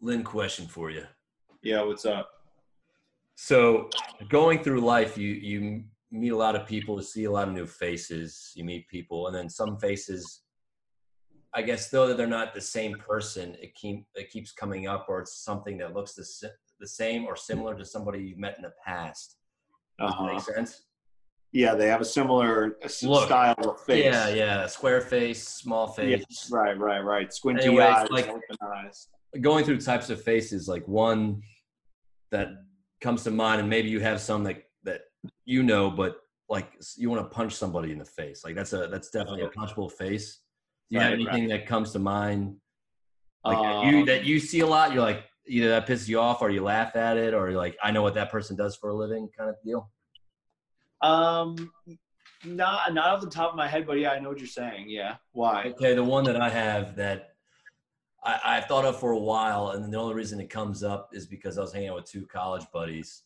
Lynn, question for you. Yeah, what's up? So, going through life, you you meet a lot of people, you see a lot of new faces. You meet people, and then some faces, I guess, though that they're not the same person, it keep it keeps coming up, or it's something that looks the the same or similar to somebody you've met in the past. Does Uh-huh. make sense? Yeah, they have a similar Look. style of face. Yeah, yeah. Square face, small face. Right, right, right. Squinty Anyways, eyes, like- open eyes. Going through types of faces, like one that comes to mind, and maybe you have some that that you know, but like you want to punch somebody in the face. Like that's a that's definitely a punchable face. Do you have Right, anything that comes to mind? Like that you Um, that you see a lot, you're like either that pisses you off or you laugh at it or you're like, I know what that person does for a living kind of deal. Um, not not off the top of my head, but yeah, I know what you're saying. Yeah, why? Okay, the one that I have that I, I've thought of for a while, and the only reason it comes up is because I was hanging out with two college buddies,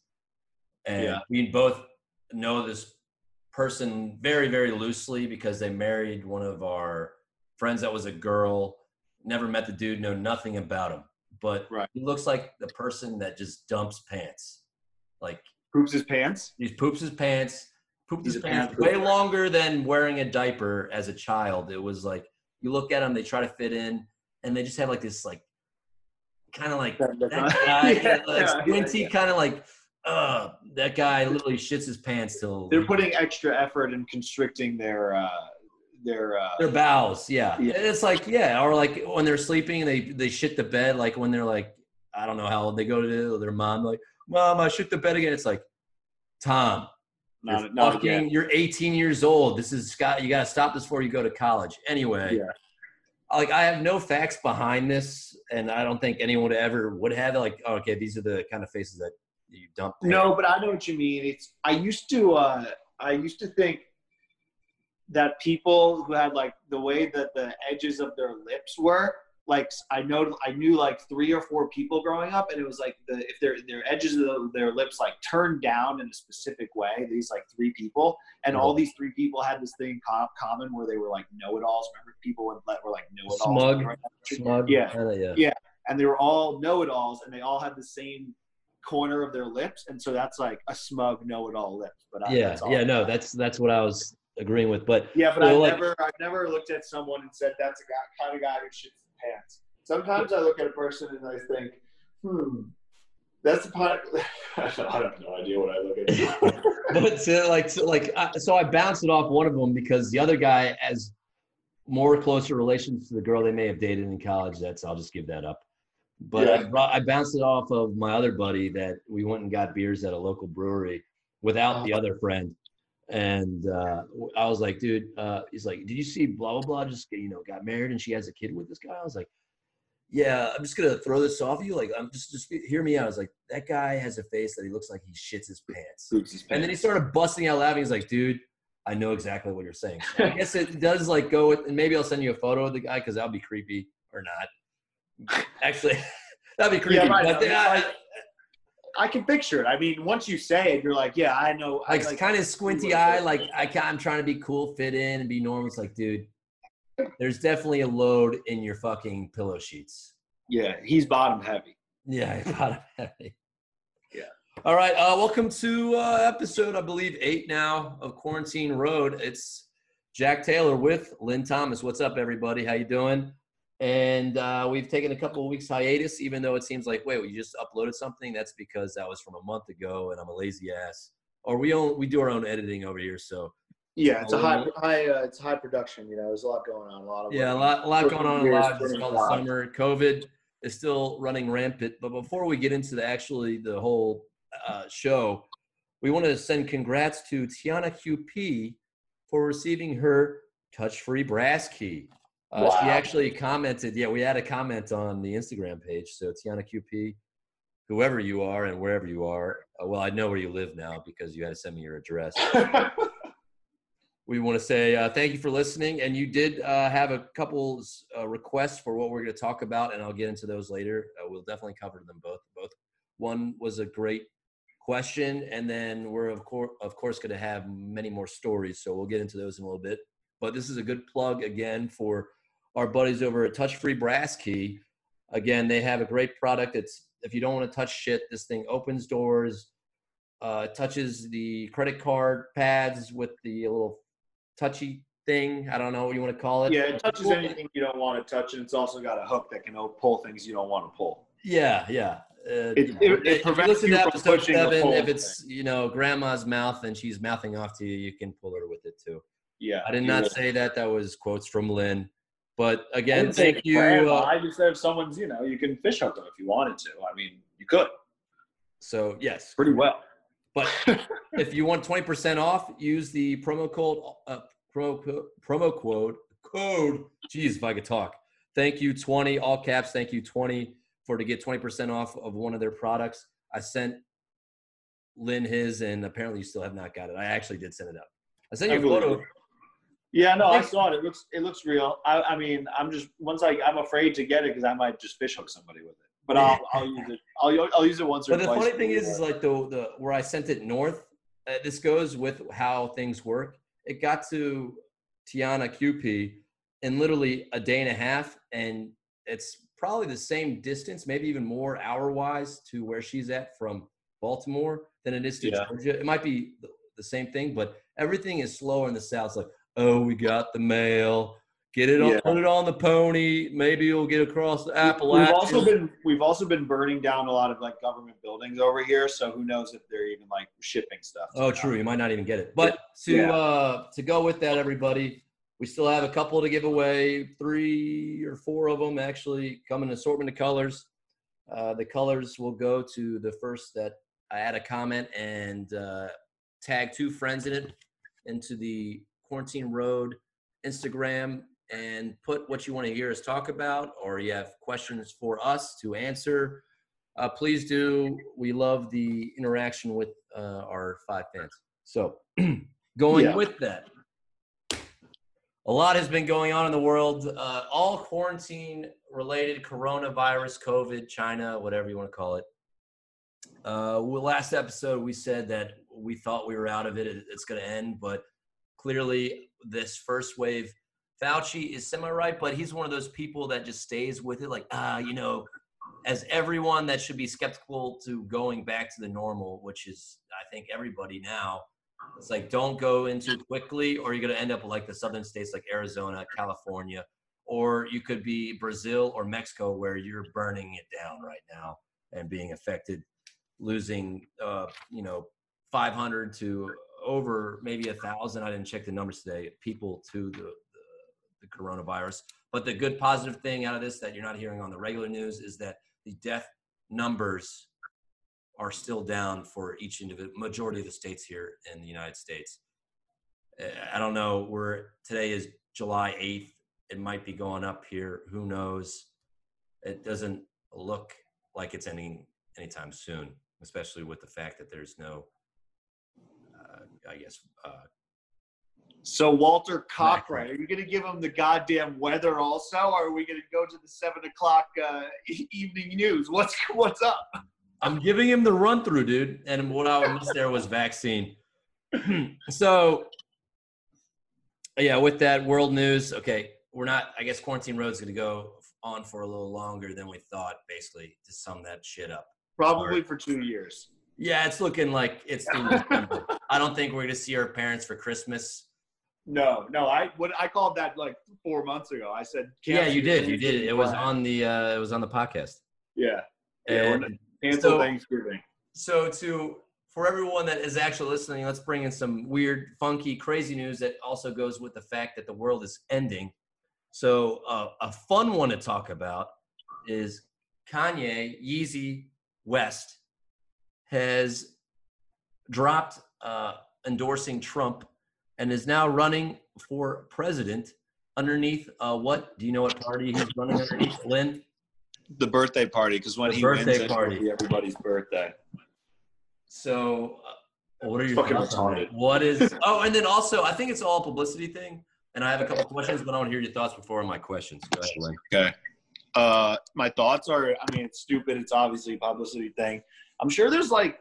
and Yeah. we both know this person very, very loosely because they married one of our friends that was a girl. Never met the dude, know nothing about him, but Right. he looks like the person that just dumps pants, like Poops his pants. he poops his pants, Poops He's his pants pants way longer than wearing a diaper as a child. It was like you look at him, they try to fit in, and they just have like this like kind of like That- guy, Yeah, like yeah, squinty, yeah. kind of like uh that guy literally shits his pants till They're putting extra effort in constricting their uh, their. Uh, their bowels. Yeah. Yeah. it's like yeah, or like when they're sleeping, they they shit the bed. Like when they're like I don't know how old they go to their mom, like mom, I shit the bed again. It's like Tom, not, you're not fucking, again. you're 18 years old. This is Scott. You got to stop this before you go to college. Anyway, Yeah. Like I have no facts behind this, and I don't think anyone ever would have. Like, oh, okay, these are the kind of faces that you dump. No, but I know what you mean. It's I used to uh I used to think that people who had like the way that the edges of their lips were, like I know I knew like three or four people growing up, and it was like the if their their edges of the, their lips like turned down in a specific way. These like three people, and all these three people had this thing in com- common where they were like know-it-alls. Remember, people would let were like know-it-alls. Smug. Smug. Yeah. Uh, yeah. Yeah. and they were all know-it-alls, and they all had the same corner of their lips, and so that's like a smug know-it-all lip. But I, Yeah, yeah, no, that's that's what I was agreeing with. But yeah. But I've like- never, I've never looked at someone and said that's a guy, kind of guy who his pants. Sometimes I look at a person and I think, hmm, that's the part. I have no idea what I look at. but so, like so like I, so I bounced it off one of them because the other guy has more closer relations to the girl they may have dated in college. That's I'll just give that up. But I, brought, I bounced it off of my other buddy that we went and got beers at a local brewery without the other friend. And uh, I was like, dude, uh, he's like, did you see blah blah blah? Just you know, got married and she has a kid with this guy. I was like, yeah, I'm just gonna throw this off you. Like, I'm just just hear me out. I was like, that guy has a face that he looks like he shits his pants. His And then he started busting out laughing. He's like, dude, I know exactly what you're saying. So I guess it does like go with, and maybe I'll send you a photo of the guy because that'll be creepy or not. Actually, that'd be creepy. Yeah, right. but I, I can picture it. I mean, once you say it, you're like, yeah, I know. I like, kind of squinty eye, like I, I'm trying to be cool, fit in, and be normal. It's like, dude, there's definitely a load in your fucking pillow sheets. Yeah, he's bottom heavy. Yeah, I of that. Yeah. All right. Uh, welcome to uh, episode, I believe, eight now of Quarantine Road. It's Jack Taylor with Lynn Thomas. What's up, everybody? How you doing? And uh, we've taken a couple of weeks hiatus, even though it seems like, wait, we just uploaded something. That's because that was from a month ago, and I'm a lazy ass. Or we own we do our own editing over here, so Yeah, it's a high, high, uh, it's high production. You know, there's a lot going on, a lot of Yeah, a lot, a lot going on Years, lives. It's called the summer. COVID is still running rampant. But before we get into the actually the whole uh, show, we want to send congrats to Tiana QP for receiving her touch-free brass key. Uh, She actually commented. Yeah, we had a comment on the Instagram page. So Tiana QP, whoever you are and wherever you are. Uh, well, I know where you live now because you had to send me your address we want to say uh, thank you for listening. And you did uh, have a couple uh, requests for what we're going to talk about, and I'll get into those later. Uh, we'll definitely cover them both. Both one was a great question, and then we're of course of course going to have many more stories. So we'll get into those in a little bit. But this is a good plug again for our buddies over at Touch Free Brass Key. Again, they have a great product. It's if you don't want to touch shit, this thing opens doors, uh, touches the credit card pads with the little touchy thing. I don't know what you want to call it. Yeah, it touches anything you don't want to touch, and it's also got a hook that can pull things you don't want to pull. Yeah, yeah. Uh, It- it- it if you prevents listen you to from pushing seven, if it's you know grandma's mouth and she's mouthing off to you, you can pull her with it too. Yeah, I did not will. say that. That was quotes from Lynn. But again, thank you. uh, I just said if someone's, you know, you can fish hook them if you wanted to. I mean, you could so yes, pretty well. but if you want 20% off, use the promo code uh, promo promo code code. Jeez, if I could talk. Thank you 20 all caps. Thank you 20 for to get 20% off of one of their products. I sent Lynn his, and apparently you still have not got it. I actually did send it up. I sent you a photo. Yeah, no, I saw it. It looks it looks real. I, I mean, I'm just once I I'm afraid to get it because I might just fish hook somebody with it. But I'll I'll use it. I'll I'll use it once or But the funny thing is, is like the the where I sent it north. Uh, this goes with how things work. It got to Tiana QP in literally a day and a half, and it's probably the same distance, maybe even more hour wise, to where she's at from Baltimore than it is to Yeah. Georgia. It might be the, the same thing, but everything is slower in the south. It's like, oh, we got the mail. Get it on, Yeah. put it on the pony. Maybe you'll get across the Appalachian. We've also been we've also been burning down a lot of like government buildings over here. So who knows if they're even like shipping stuff? Oh, true. You might not even get it. But to Yeah. uh, to go with that, everybody, we still have a couple to give away. Three or four of them actually come in assortment of colors. Uh, the colors will go to the first that I add a comment and uh, tag two friends in it into the Quarantine Road Instagram and put what you want to hear us talk about, or you have questions for us to answer. Uh, please do. We love the interaction with uh, our five fans. So, going Yeah. with that, a lot has been going on in the world, uh, all quarantine related coronavirus, COVID, China, whatever you want to call it. Uh, well, last episode, we said that we thought we were out of it. it it's going to end, but clearly, this first wave, Fauci is semi right, but he's one of those people that just stays with it, like, ah, you know, as everyone that should be skeptical to going back to the normal, which is, I think, everybody now. It's like don't go in too quickly, or you're going to end up like the southern states, like Arizona, California, or you could be Brazil or Mexico, where you're burning it down right now and being affected, losing, uh, you know, 500 to over maybe a thousand. I didn't check the numbers today. People to the, the the coronavirus. But the good positive thing out of this that you're not hearing on the regular news is that the death numbers are still down for each individual majority of the states here in the United States. Uh, I don't know. We're today is July 8th. It might be going up here. Who knows? It doesn't look like it's ending anytime soon, especially with the fact that there's no, I guess, uh, So Walter Cochran, are you going to give him the goddamn weather also, or are we going to go to the seven o'clock uh, evening news? What's what's up? I'm giving him the run through, dude. And what I missed there was vaccine. so, yeah, with that world news, okay, we're not. I guess quarantine road's is going to go on for a little longer than we thought. Basically, to sum that shit up. Probably for two years. Yeah, it's looking like it's. I don't think we're going to see our parents for Christmas. No, no. I what I called that like four months ago. I said, Yeah, you did. You did. It was on the. uh It was on the podcast. Yeah, Yeah, And cancel So- Thanksgiving. so to for everyone that is actually listening let's bring in some weird funky crazy news that also goes with the fact that the world is ending so uh, a fun one to talk about is kanye yeezy west has dropped uh, endorsing trump and is now running for president underneath uh, what do you know what party he's running underneath lynn The birthday party, because when The he birthday wins, it, party. be everybody's birthday. So, uh, what are your Fucking thoughts on retarded. that? What is? Oh, and then also, I think it's all a publicity thing. And I have a couple questions, but I want to hear your thoughts before my questions. Go ahead. Okay. Uh, my thoughts are, I mean, it's stupid. It's obviously a publicity thing. I'm sure there's like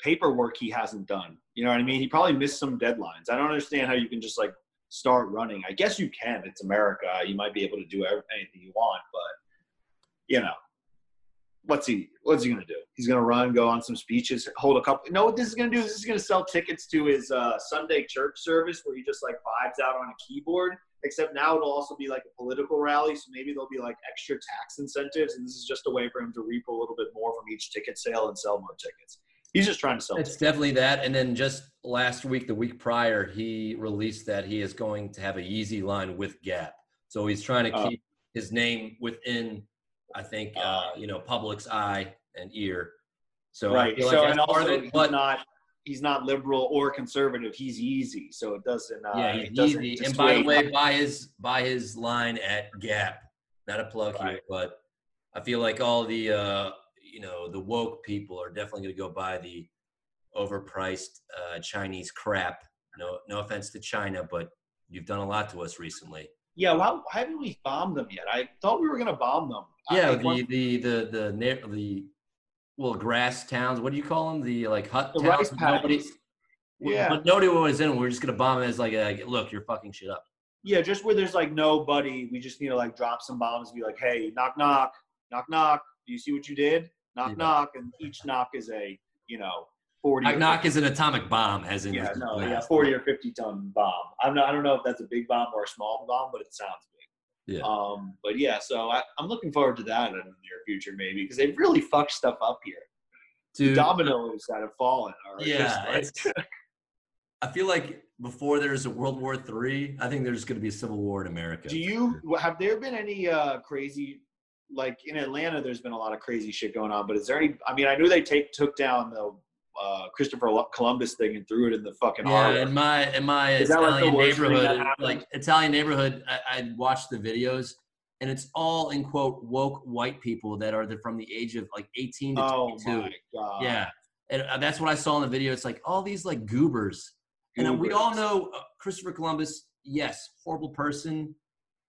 paperwork he hasn't done. You know what I mean? He probably missed some deadlines. I don't understand how you can just like start running. I guess you can. It's America. You might be able to do anything you want, but you know, what's he what's he gonna do? He's gonna run, go on some speeches, hold a couple. You know what this is gonna do? This is gonna sell tickets to his uh, Sunday church service where he just like vibes out on a keyboard. Except now it'll also be like a political rally, so maybe there'll be like extra tax incentives, and this is just a way for him to reap a little bit more from each ticket sale and sell more tickets. He's just trying to sell. It's tickets. definitely that. And then just last week, the week prior, he released that he is going to have a Yeezy line with Gap. So he's trying to Oh. keep his name within, I think, uh, you know, public's eye and ear. So right. like So and part also it, but not he's not liberal or conservative. He's Yeezy, so it doesn't. Uh, yeah, he's doesn't easy. And by the way, by his by his line at Gap. Not a plug here, but I feel like all the uh, you know the woke people are definitely going to go buy the overpriced uh, Chinese crap. No, no offense to China, but you've done a lot to us recently. yeah, why, haven't we bombed them yet? I thought we were gonna bomb them. Yeah, I- the the the the the well grass towns. What do you call them? The like hut The towns. Nobody. Yeah. but nobody was in. 'em. We're just gonna bomb it as like, a, look, you're fucking shit up. Yeah, just where there's like nobody, we just need to like drop some bombs and be like, hey, knock knock, knock knock. Do you see what you did? Knock Yeah. knock, and each knock is a you know forty. Knock or knock is an atomic bomb, as in Yeah, no, yeah, forty or fifty ton bomb. I'm not. I don't know if that's a big bomb or a small bomb, but it sounds big. Yeah. Um, but yeah, so I, I'm looking forward to that in the near future, maybe because they've really fucked stuff up here. The dominoes that have fallen are Yeah, just like, I feel like before there's a World War Three, I think there's going to be a civil war in America. Do you have there been any uh, crazy like in Atlanta? There's been a lot of crazy shit going on, but is there any? I mean, I knew they take took down the uh, Christopher Columbus thing and threw it in the fucking Yeah, harbor. in my in my Is like, Italian that neighborhood, like Italian neighborhood, I, I watched the videos, and it's all in quote woke white people that are the, from the age of like 18 to oh 22. my! Yeah, and uh, that's what I saw in the video. It's like all these like goobers, and uh, we all know uh, Christopher Columbus. Yes, horrible person,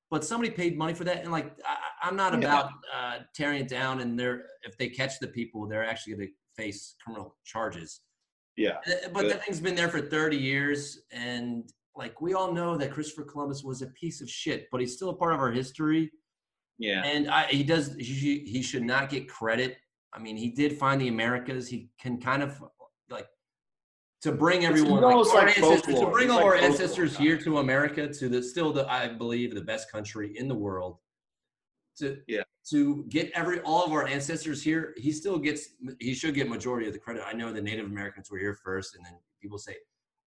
but somebody paid money for that, and like I, I'm not Yeah. about uh, tearing it down. And they're if they catch the people, they're actually going to face criminal charges. Yeah, Uh, But that thing's been there for 30 years, and like we all know that Christopher Columbus was a piece of shit, but he's still a part of our history. yeah. And I, he does he, should- he should not get credit. I mean, he did find the Americas. He can kind of like to bring everyone almost our like ancestors, to bring all like our ancestors here to America to the still the I believe the best country in the world. To Yeah. To get every all of our ancestors here, he still gets he should get majority of the credit. I know the Native Americans were here first, and then people say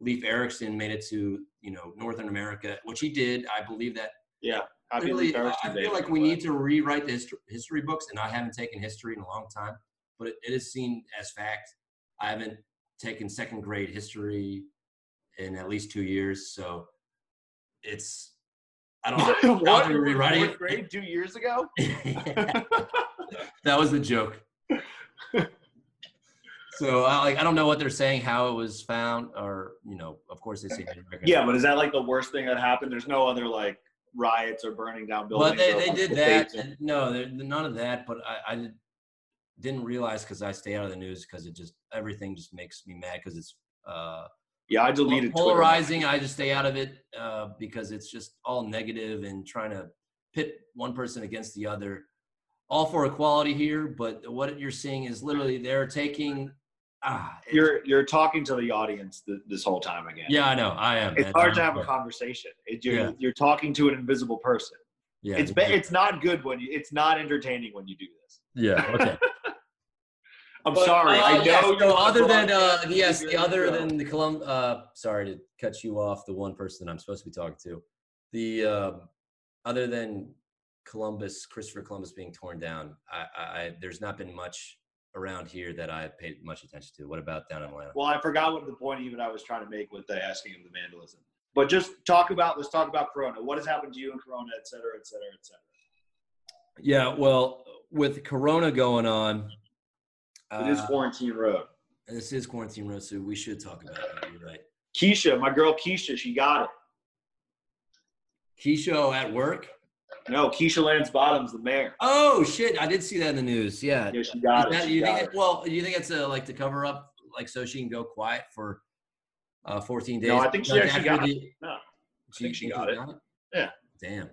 Leif Erikson made it to you know Northern America, which he did. I believe that yeah. I believe I feel like we need to rewrite the history, history books, and I haven't taken history in a long time, but it, it is seen as fact. I haven't taken second grade history in at least two years, so it's I don't know. what? how to rewriting Fourth it. grade two years ago? that was the joke. So I like I don't know what they're saying, how it was found, or you know, of course they say Yeah, but is that like the worst thing that happened? There's no other like riots or burning down buildings. But they, they did that. and- and no, there- none of that. But I, I did, didn't realize because I stay out of the news because it just everything just makes me mad because it's uh, Yeah, I deleted Twitter. polarizing. I just stay out of it uh, because it's just all negative and trying to pit one person against the other. All for equality here, but what you're seeing is literally they're taking. Ah, You're you're talking to the audience th- this whole time again. yeah, I know, I am. It's hard to have a conversation. It, you're, Yeah. you're talking to an invisible person. Yeah, it's it's not good when you. It's not entertaining when you do this. yeah. Okay. I'm But, sorry. uh, I know. yes, you're so other than uh, yes, the other go. than the Colum. Uh, sorry to cut you off. The one person I'm supposed to be talking to. The uh, other than Columbus, Christopher Columbus being torn down. I, I, I there's not been much around here that I paid much attention to. What about down in Atlanta? Well, I forgot what the point even I was trying to make with the asking of the vandalism. But just talk about. Let's talk about Corona. What has happened to you in Corona, et cetera, et cetera, et cetera. Yeah, well, with Corona going on, It is uh, quarantine road. this is quarantine road, so we should talk about it. You're right. Keisha, my girl Keisha, she got it. Keisha at work. No, Keisha Lance Bottoms, the mayor. Oh shit! I did see that in the news. Yeah, Yeah, she got Is it. She you got think? it. It, well, you think it's a, like to cover up, like so she can go quiet for uh, 14 days? No, I think she Like, actually got the- No, She, think she got she it. Yeah. Damn.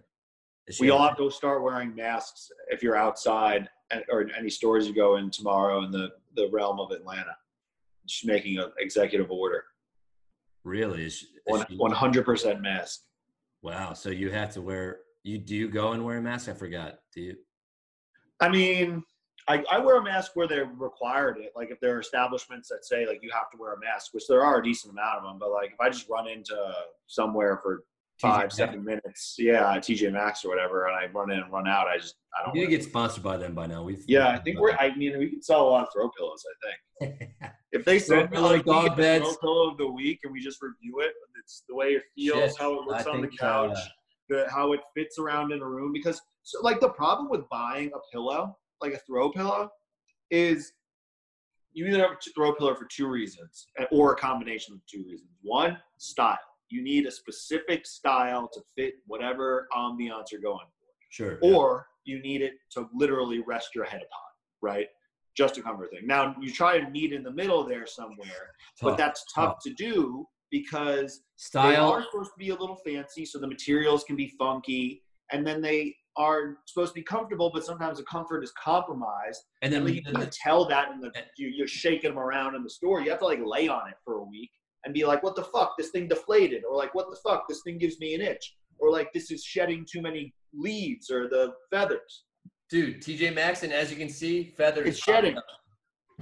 We all have to start wearing masks if you're outside or any stores you go in tomorrow in the, the realm of Atlanta. She's making an executive order. really is she, is one hundred percent mask. wow. So you have to wear. You do you go and wear a mask? I forgot. Do you? I mean, I, I wear a mask where they required it. Like if there are establishments that say like you have to wear a mask, which there are a decent amount of them. But like if I just run into somewhere for five, TJ seven minutes, yeah, TJ Maxx or whatever, and I run in and run out, I just I don't. You get sponsored by them by now. We've Yeah, I think we're. I mean, we can sell a lot of throw pillows. I think if they send me like dog we beds. throw pillow of the week and we just review it, it's the way it feels, Shit, how it looks I on the think, couch, uh, the how it fits around in a room. Because so, like the problem with buying a pillow, like a throw pillow, is you either have a throw pillow for two reasons, or a combination of two reasons. One, style. You need a specific style to fit whatever ambiance you're going for Sure. yeah. or you need it to literally rest your head upon, right? Just a comfort thing. Now you try to meet in the middle there somewhere, but that's tough to do because they are supposed to be a little fancy, so the materials can be funky, and then they are supposed to be comfortable, but sometimes the comfort is compromised. and And then like, you can't tell that in the you, you're shaking them around in the store. You have to like lay on it for a week and be like, "What the fuck? This thing deflated," or like, "What the fuck? This thing gives me an itch," or like, "This is shedding too many leaves or the feathers." dude, TJ Maxx, and as you can see, feathers. It's shedding.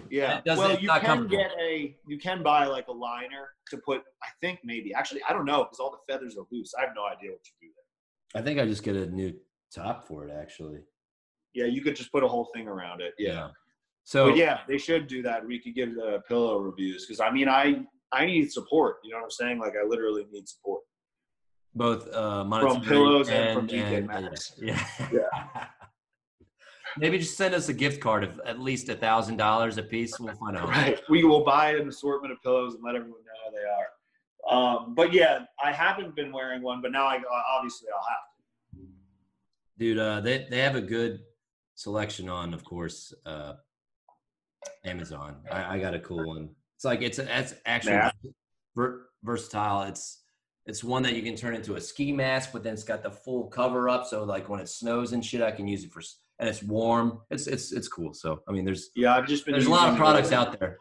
Yeah. It Well, you can get a you can buy like a liner to put. I think maybe actually I don't know because all the feathers are loose. I have no idea what you do there. I think I just get a new top for it actually. Yeah, you could just put a whole thing around it. Yeah. So But yeah, they should do that. We could give the pillow reviews because I mean, I I need support. You know what I'm saying? Like I literally need support. both uh, monetary pillows and from TJ Maxx. Yeah. Maybe just send us a gift card of at least a thousand dollars a piece. We'll find out. Right. We will buy an assortment of pillows and let everyone know how they are. Um, but yeah, I haven't been wearing one, but now I obviously I'll have to. Dude, uh, they they have a good selection on, of course, uh, Amazon. I, I got a cool one. It's like it's it's actually Yeah. ver- versatile. It's it's one that you can turn into a ski mask, but then it's got the full cover up. So like when it snows and shit, I can use it for, and it's warm. It's it's it's cool. So I mean, there's Yeah, I've just been. there's a lot of products the- out there.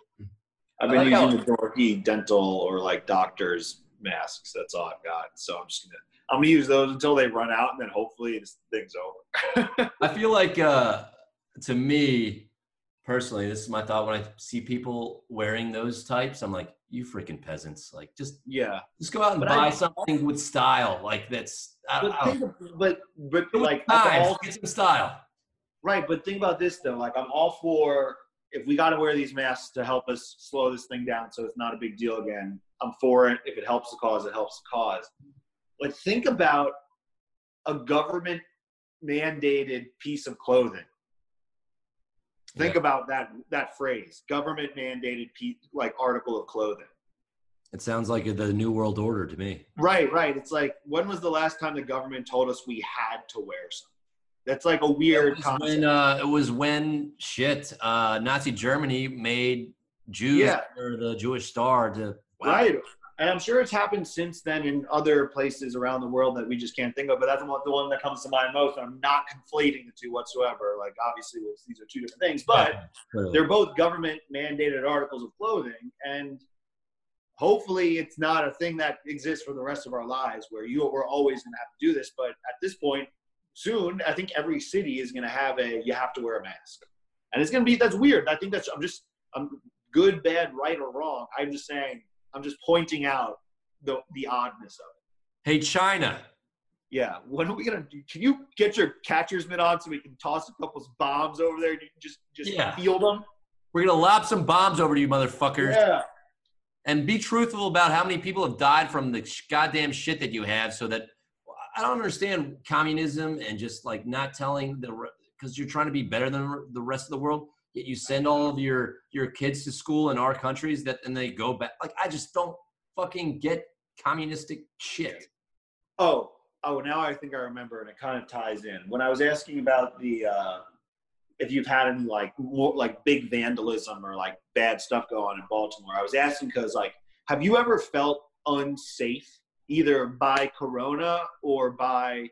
I've been like how- using the dorky dental or like doctors masks. That's all I've got. So I'm just gonna I'm gonna use those until they run out, and then hopefully this thing's over. I feel like uh, to me personally, this is my thought when I see people wearing those types. I'm like, you freaking peasants! Like just yeah, just go out and But buy I- something with style. Like that's I, but I of, but but like all- get some style. right. But think about this though. Like I'm all for if we got to wear these masks to help us slow this thing down, so it's not a big deal again. I'm for it. If it helps the cause, it helps the cause. But think about a government mandated piece of clothing. Think Yeah. about that that phrase, government mandated like article of clothing. It sounds like the new world order to me. Right, right. It's like when was the last time the government told us we had to wear something? That's like a weird It was concept. when uh, it was when shit uh, Nazi Germany made Jews Yeah. or the Jewish star to Right. And I'm sure it's happened since then in other places around the world that we just can't think of. But that's the one, that comes to mind most. I'm not conflating the two whatsoever. Like obviously these are two different things, but Clearly. they're both government mandated articles of clothing and hopefully it's not a thing that exists for the rest of our lives where you we're always going to have to do this but at this point soon i think every city is going to have a you have to wear a mask and it's going to be that's weird i think that's i'm just i'm good bad right or wrong i'm just saying i'm just pointing out the the oddness of it. Hey China, yeah when are we going to do can you get your catcher's mitt on so we can toss a couple bombs over there and you can just just Yeah. feel them? We're gonna lob some bombs over to you, motherfuckers. yeah. And be truthful about how many people have died from the goddamn shit that you have so that i don't understand communism and just like not telling the because you're trying to be better than the rest of the world yet you send all of your your kids to school in our countries that and they go back like i just don't fucking get communistic shit Oh, oh, now I think I remember, and it kind of ties in. When I was asking about the, uh, if you've had any like like big vandalism or like bad stuff go on in Baltimore, I was asking because like, have you ever felt unsafe either by Corona or by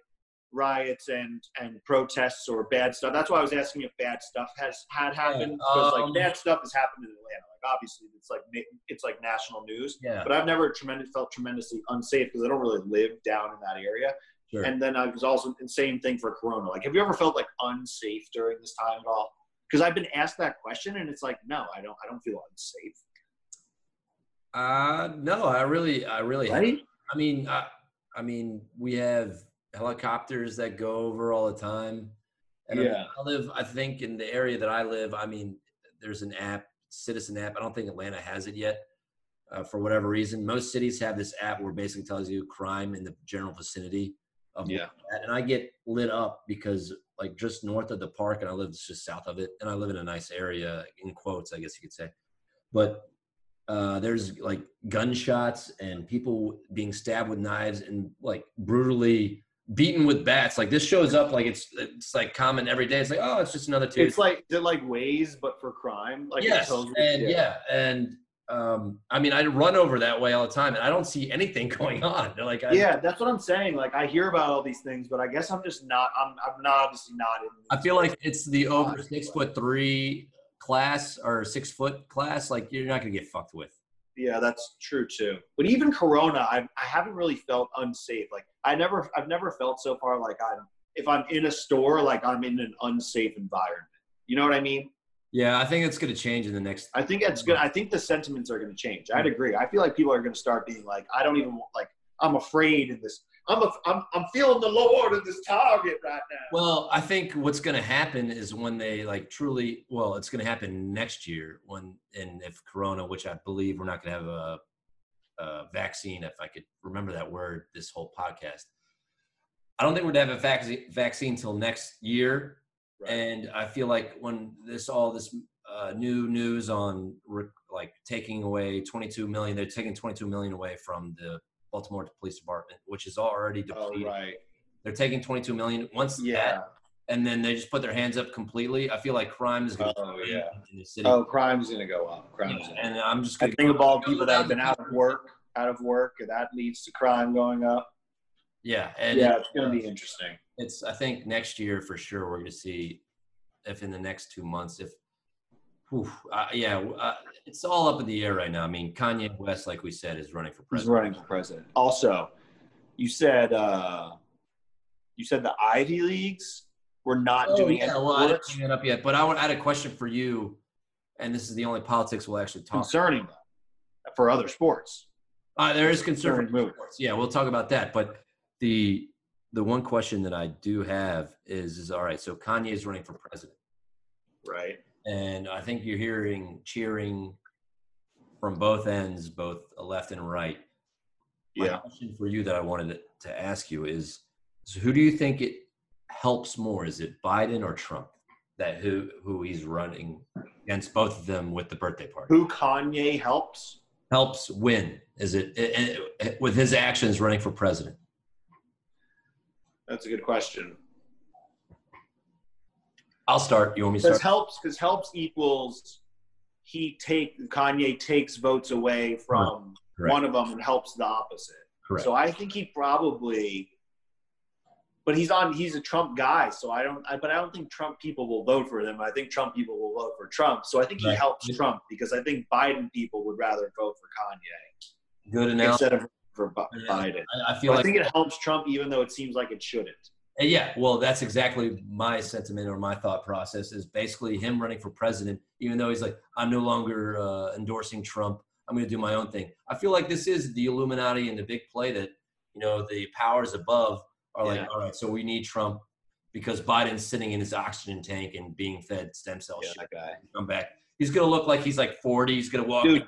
riots and and protests or bad stuff. That's why I was asking if bad stuff has had happened because um, like bad stuff has happened in Atlanta. Like obviously it's like it's like national news. Yeah. But I've never tremendous felt tremendously unsafe because I don't really live down in that area. Sure. And then I was also the same thing for Corona. Like, have you ever felt like unsafe during this time at all? Because I've been asked that question, and it's like, no, I don't. I don't feel unsafe. Uh, no, I really, I really, Right? I mean, I, I mean, we have helicopters that go over all the time. And Yeah. I live, I think, in the area that I live. I mean, there's an app, Citizen app. I don't think Atlanta has it yet, uh, for whatever reason. Most cities have this app where basically tells you crime in the general vicinity of Yeah. that. And I get lit up because, like, just north of the park, and I live just south of it, and I live in a nice area, in quotes, I guess you could say. But uh, there's like gunshots and people being stabbed with knives and like brutally beaten with bats. Like this shows up like it's it's like common every day. It's like oh, it's just another dude. It's like it like Waze, but for crime. Like yes, and yeah. and um, I mean I run over that way all the time, and I don't see anything going on. They're like I, yeah, that's what I'm saying. Like I hear about all these things, but I guess I'm just not. I'm. I'm not obviously not in. I feel like it's the over six foot three class or six foot class. Like you're not gonna get fucked with. Yeah, that's true too. But even Corona, I I haven't really felt unsafe. Like I never, I've never felt so far like I'm. If I'm in a store, like I'm in an unsafe environment. You know what I mean? Yeah, I think it's gonna change in the next. I think that's good. I think the sentiments are going to change. I'd mm. agree. I feel like people are going to start being like, I don't even like. I'm afraid in this. I'm a, I'm I'm feeling the Lord in this target right now. Well, I think what's going to happen is when they like truly, well, it's going to happen next year when, and if Corona, which I believe we're not going to have a, a vaccine, if I could remember that word this whole podcast. I don't think we're going to have a vaccine vaccine till next year. Right. And I feel like when this all this uh, new news on re- like taking away 22 million, they're taking 22 million away from the Baltimore Police Department, which is already oh depleted. right. They're taking 22 million. Once that Yeah. and then they just put their hands up completely. I feel like crime is going to Oh, yeah. in the city. Oh, crime's going to go up. Crime's. Yeah, and I'm just going think of all people that have been out of work, out of work, and that leads to crime going up. Yeah, and yeah, it's going to be interesting. it's. I think next year for sure we're going to see if in the next two months if. Whew, uh, yeah, uh, it's all up in the air right now. I mean, Kanye West, like we said, is running for He's president. running for president. Also, you said uh, you said the Ivy Leagues were not Oh, doing yeah, well, I didn't sports bring that up yet, but I, would- I had a question for you, and this is the only politics we'll actually talk. concerning them for other sports. Uh, there is concern Concerning for move. sports. Yeah, we'll talk about that. But the the one question that I do have is is all right. So Kanye is running for president, Right. And I think you're hearing cheering from both ends, both left and right. My Yeah. question for you that I wanted to, ask you is: so who do you think it helps more? Is it Biden or Trump? That who who he's running against both of them with the birthday party Who Kanye helps? helps win? Is it, it, it with his actions running for president? That's a good question. I'll start. You want me to start? helps because helps equals he take Kanye takes votes away from Correct. one of them and helps the opposite. Correct. So I think he probably, but he's on. He's a Trump guy, so I don't. I, but I don't think Trump people will vote for him. I think Trump people will vote for Trump. So I think he Right. helps Trump because I think Biden people would rather vote for Kanye Good analysis. instead of for Biden. I, I feel I like think it helps Trump, even though it seems like it shouldn't. Yeah. Well, that's exactly my sentiment or my thought process is basically him running for president, even though he's like, I'm no longer uh, endorsing Trump. I'm going to do my own thing. I feel like this is the Illuminati and the big play that you know the powers above are like, all right, so we need Trump because Biden's sitting in his oxygen tank and being fed stem cell shit. that guy. Come back. He's going to look like he's like 40. He's going to walk. Dude,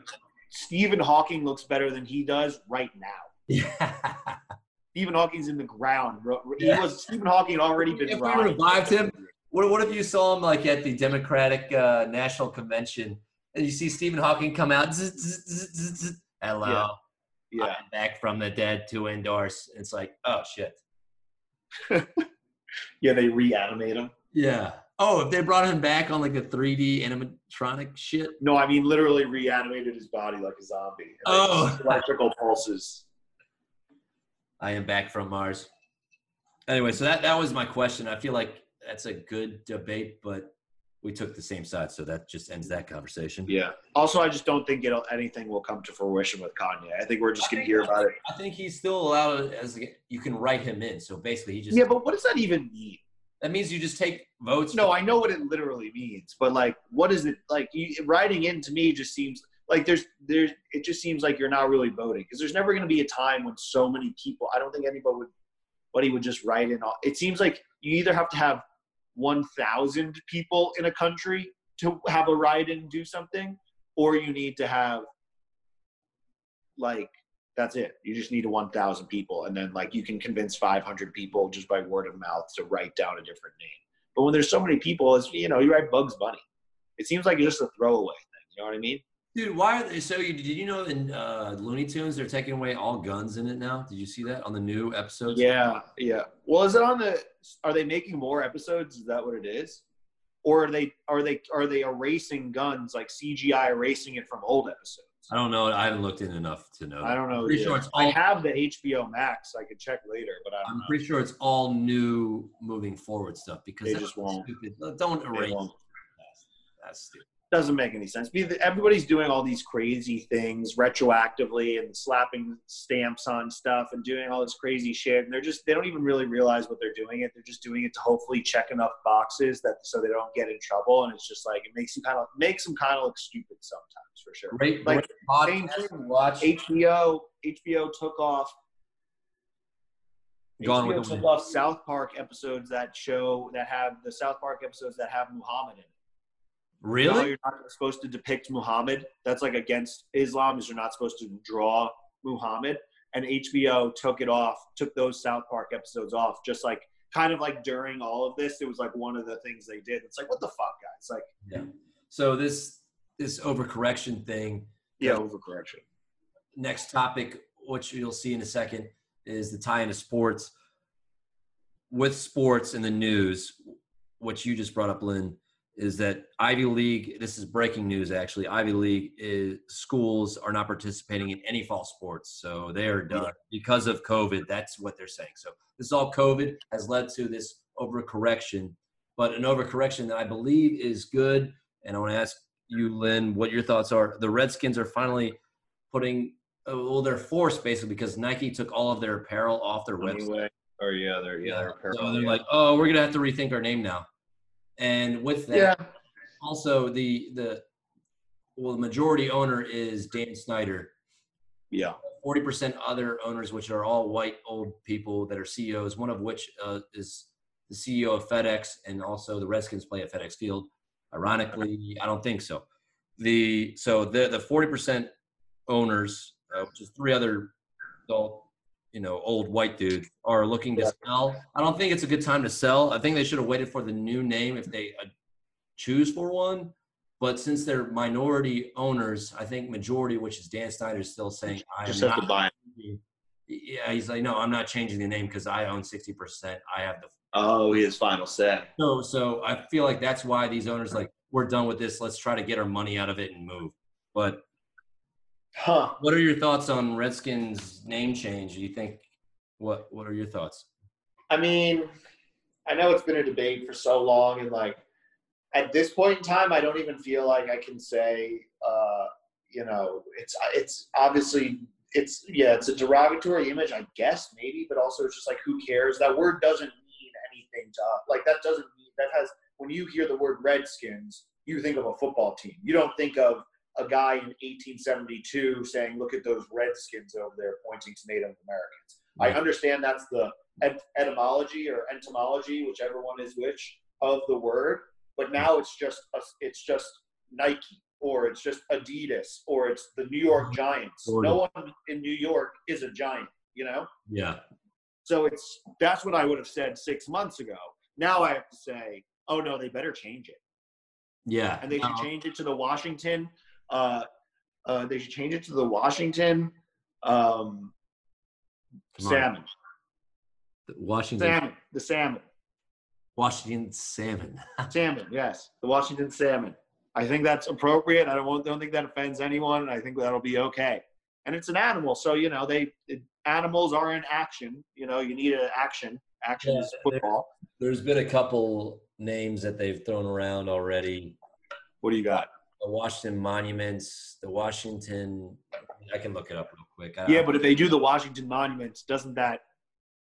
Stephen Hawking looks better than he does right now. Yeah. Stephen Hawking's in the ground. He Yeah. was Stephen Hawking had already been. If we revived him, What, what if you saw him like at the Democratic uh, National Convention and you see Stephen Hawking come out? zzz, zzz, zzz, Hello, Yeah. I'm back from the dead to endorse. It's like, oh shit. Yeah, they reanimate him. Yeah. Oh, if they brought him back on like a 3D animatronic shit. No, I mean literally reanimated his body like a zombie. And Oh. electrical pulses. I am back from Mars. Anyway, so that that was my question. I feel like that's a good debate, but we took the same side, so that just ends that conversation. Yeah. Also, I just don't think it'll, anything will come to fruition with Kanye. I think we're just going to hear about it. I think he's still allowed as you can write him in. So basically, he just Yeah, but what does that even mean? that means you just take votes. No, I know what it literally means, but like, what is it like? You, writing in to me just seems like there's there's it just seems like you're not really voting because there's never going to be a time when so many people. I don't think anybody would, he would just write in. All, it seems like you either have to have 1,000 people in a country to have a ride and do something, or you need to have like that's it. You just need a 1,000 people, and then like you can convince 500 people just by word of mouth to write down a different name. But when there's so many people, it's you know you write Bugs Bunny. It seems like it's just a throwaway thing. You know what I mean? Dude, why are they so? You, did you know in uh, Looney Tunes they're taking away all guns in it now? Did you see that on the new episodes? Yeah, yeah. Well, is it on the? Are they making more episodes? Is that what it is? Or are they are they are they erasing guns like CGI erasing it from old episodes? I don't know. I haven't looked in enough to know. I don't know. Pretty either. sure it's all. I have the HBO Max. I could check later, but I don't I'm know. pretty sure it's all new moving forward stuff because They just won't. Stupid. Don't erase. won't. That's, that's stupid. Doesn't make any sense. Everybody's doing all these crazy things retroactively and slapping stamps on stuff and doing all this crazy shit. And they're just they don't even really realize what they're doing it. They're just doing it to hopefully check enough boxes that so they don't get in trouble. And it's just like it makes you kind of makes them kind of look stupid sometimes for sure. Great, Like, great same podcast to thing. watch. HBO HBO took off. Gone HBO with the took off South Park episodes that show that have the South Park episodes that have Muhammad in it. Really? you're not supposed to depict Muhammad. That's like against Islam. Is you're not supposed to draw Muhammad. And HBO took it off, took those South Park episodes off, just like kind of like during all of this. It was like one of the things they did. It's like, what the fuck, guys? Like, Yeah. So this this overcorrection thing. yeah, overcorrection. Next topic, which you'll see in a second, is the tie into sports. With sports and the news, what you just brought up, Lynn, is that Ivy League. This is breaking news. Actually, Ivy League is schools are not participating in any fall sports, so they are done because of COVID. That's what they're saying. So this is all COVID has led to this overcorrection, but an overcorrection that I believe is good. And I want to ask you, Lynn, what your thoughts are. The Redskins are finally putting uh, well, they're forced basically because Nike took all of their apparel off their website. Anyway, or yeah, they're yeah, they're So they're yeah. like, oh, we're gonna have to rethink our name now. And with that, yeah, also the the well, the majority owner is Dan Snyder. yeah, Forty percent other owners, which are all white old people that are CEOs. One of which uh, is the CEO of FedEx, and also the Redskins play at FedEx Field. Ironically, I don't think so. The so the the forty percent owners, uh, which is three other adult, you know, old white dudes, are looking to Yeah. sell. I don't think it's a good time to sell. I think they should have waited for the new name if they uh, choose for one. But since they're minority owners, I think majority, which is Dan Snyder, is still saying I just am have not to buy it. Yeah, he's like, no, I'm not changing the name because I own 60%. I have the Oh, his final say. so so I feel like that's why these owners like we're done with this. Let's try to get our money out of it and move. But Huh. what are your thoughts on Redskins name change? Do you think what what are your thoughts? I mean, I know it's been a debate for so long, and like at this point in time, I don't even feel like I can say, uh, you know, it's it's obviously it's yeah, it's a derogatory image, I guess maybe, but also it's just like who cares? That word doesn't mean anything to us. Like that doesn't mean that has when you hear the word Redskins, you think of a football team. You don't think of a guy in 1872 saying, "Look at those Redskins over there," pointing to Native Americans. I understand that's the et- etymology or entomology, whichever one is which of the word. But now it's just a, it's just Nike or it's just Adidas or it's the New York Giants. No one in New York is a giant, you know. Yeah. So it's that's what I would have said six months ago. Now I have to say, oh no, they better change it, Yeah. and they should No. change it to the Washington. Uh, uh, they should change it to the Washington um, Come on. salmon. Washington Salmon. The salmon. Washington Salmon. Salmon, yes, the Washington salmon. I think that's appropriate. I don't don't think that offends anyone. I think that'll be okay. And it's an animal, so you know they it, animals are in action. You know, you need an action. Action Yeah, is football. There's been a couple names that they've thrown around already. What do you got? The Washington Monuments, the Washington. I can look it up real quick. Yeah, but if they do the Washington Monuments, doesn't that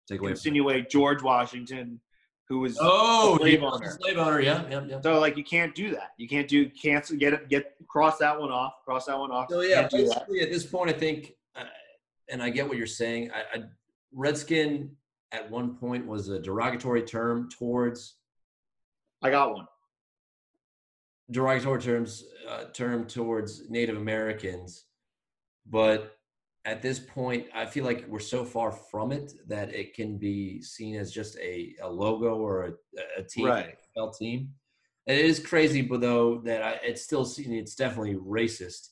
take away. insinuate George Washington, who was Oh, slave a owner? slave owner. Yeah, yeah, yeah. So like you can't do that. You can't do cancel. Get it. Get cross that one off. Cross that one off. So yeah, can't do that. basically at this point, I think, uh, and I get what you're saying. I, I, Redskin at one point was a derogatory term towards I got one. Derogatory terms uh, term towards Native Americans, but at this point, I feel like we're so far from it that it can be seen as just a, a logo or a, a team, Right. NFL team. And it is crazy, but though that I, it's still seen, it's definitely racist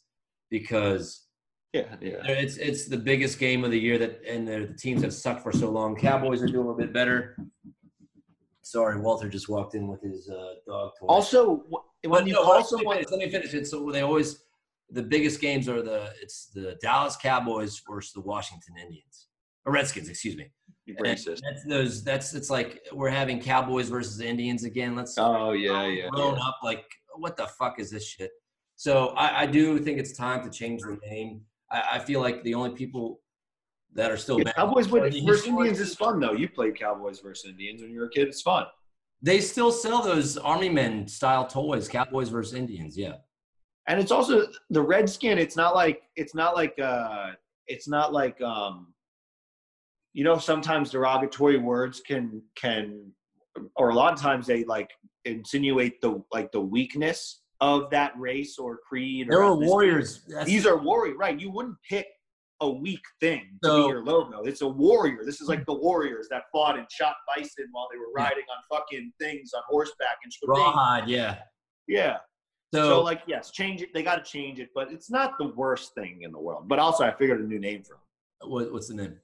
because Yeah, yeah. it's it's the biggest game of the year that and the, the teams have sucked for so long. Cowboys are doing a little bit better. Sorry, Walter just walked in with his uh, dog toy. Also, when you no, call let me someone, finish, let me finish it. So they always the biggest games are the it's the Dallas Cowboys versus the Washington Indians or Redskins, excuse me. you're And racist. That's those. That's it's like we're having Cowboys versus Indians again. Let's Oh yeah, yeah. grown up like what the fuck is this shit? So I, I do think it's time to change the name. I, I feel like the only people that are still Yeah, mad Cowboys are the versus Indians is fun though. You played Cowboys versus Indians when you were a kid. It's fun. They still sell those Army Men style toys, Cowboys versus Indians. Yeah. and it's also the redskin it's not like it's not like uh it's not like um you know sometimes derogatory words can can or a lot of times they like insinuate the like the weakness of that race or creed or There were ethnicity. warriors. That's- these are warrior right you wouldn't pick a weak thing to So- be your logo it's a warrior this is like mm. the warriors that fought and shot bison while they were riding on fucking things on horseback and shit. rawhide. Yeah. yeah So, so, like, yes, change it. They got to change it, but it's not the worst thing in the world. But also, I figured a new name for them: what, what's the name?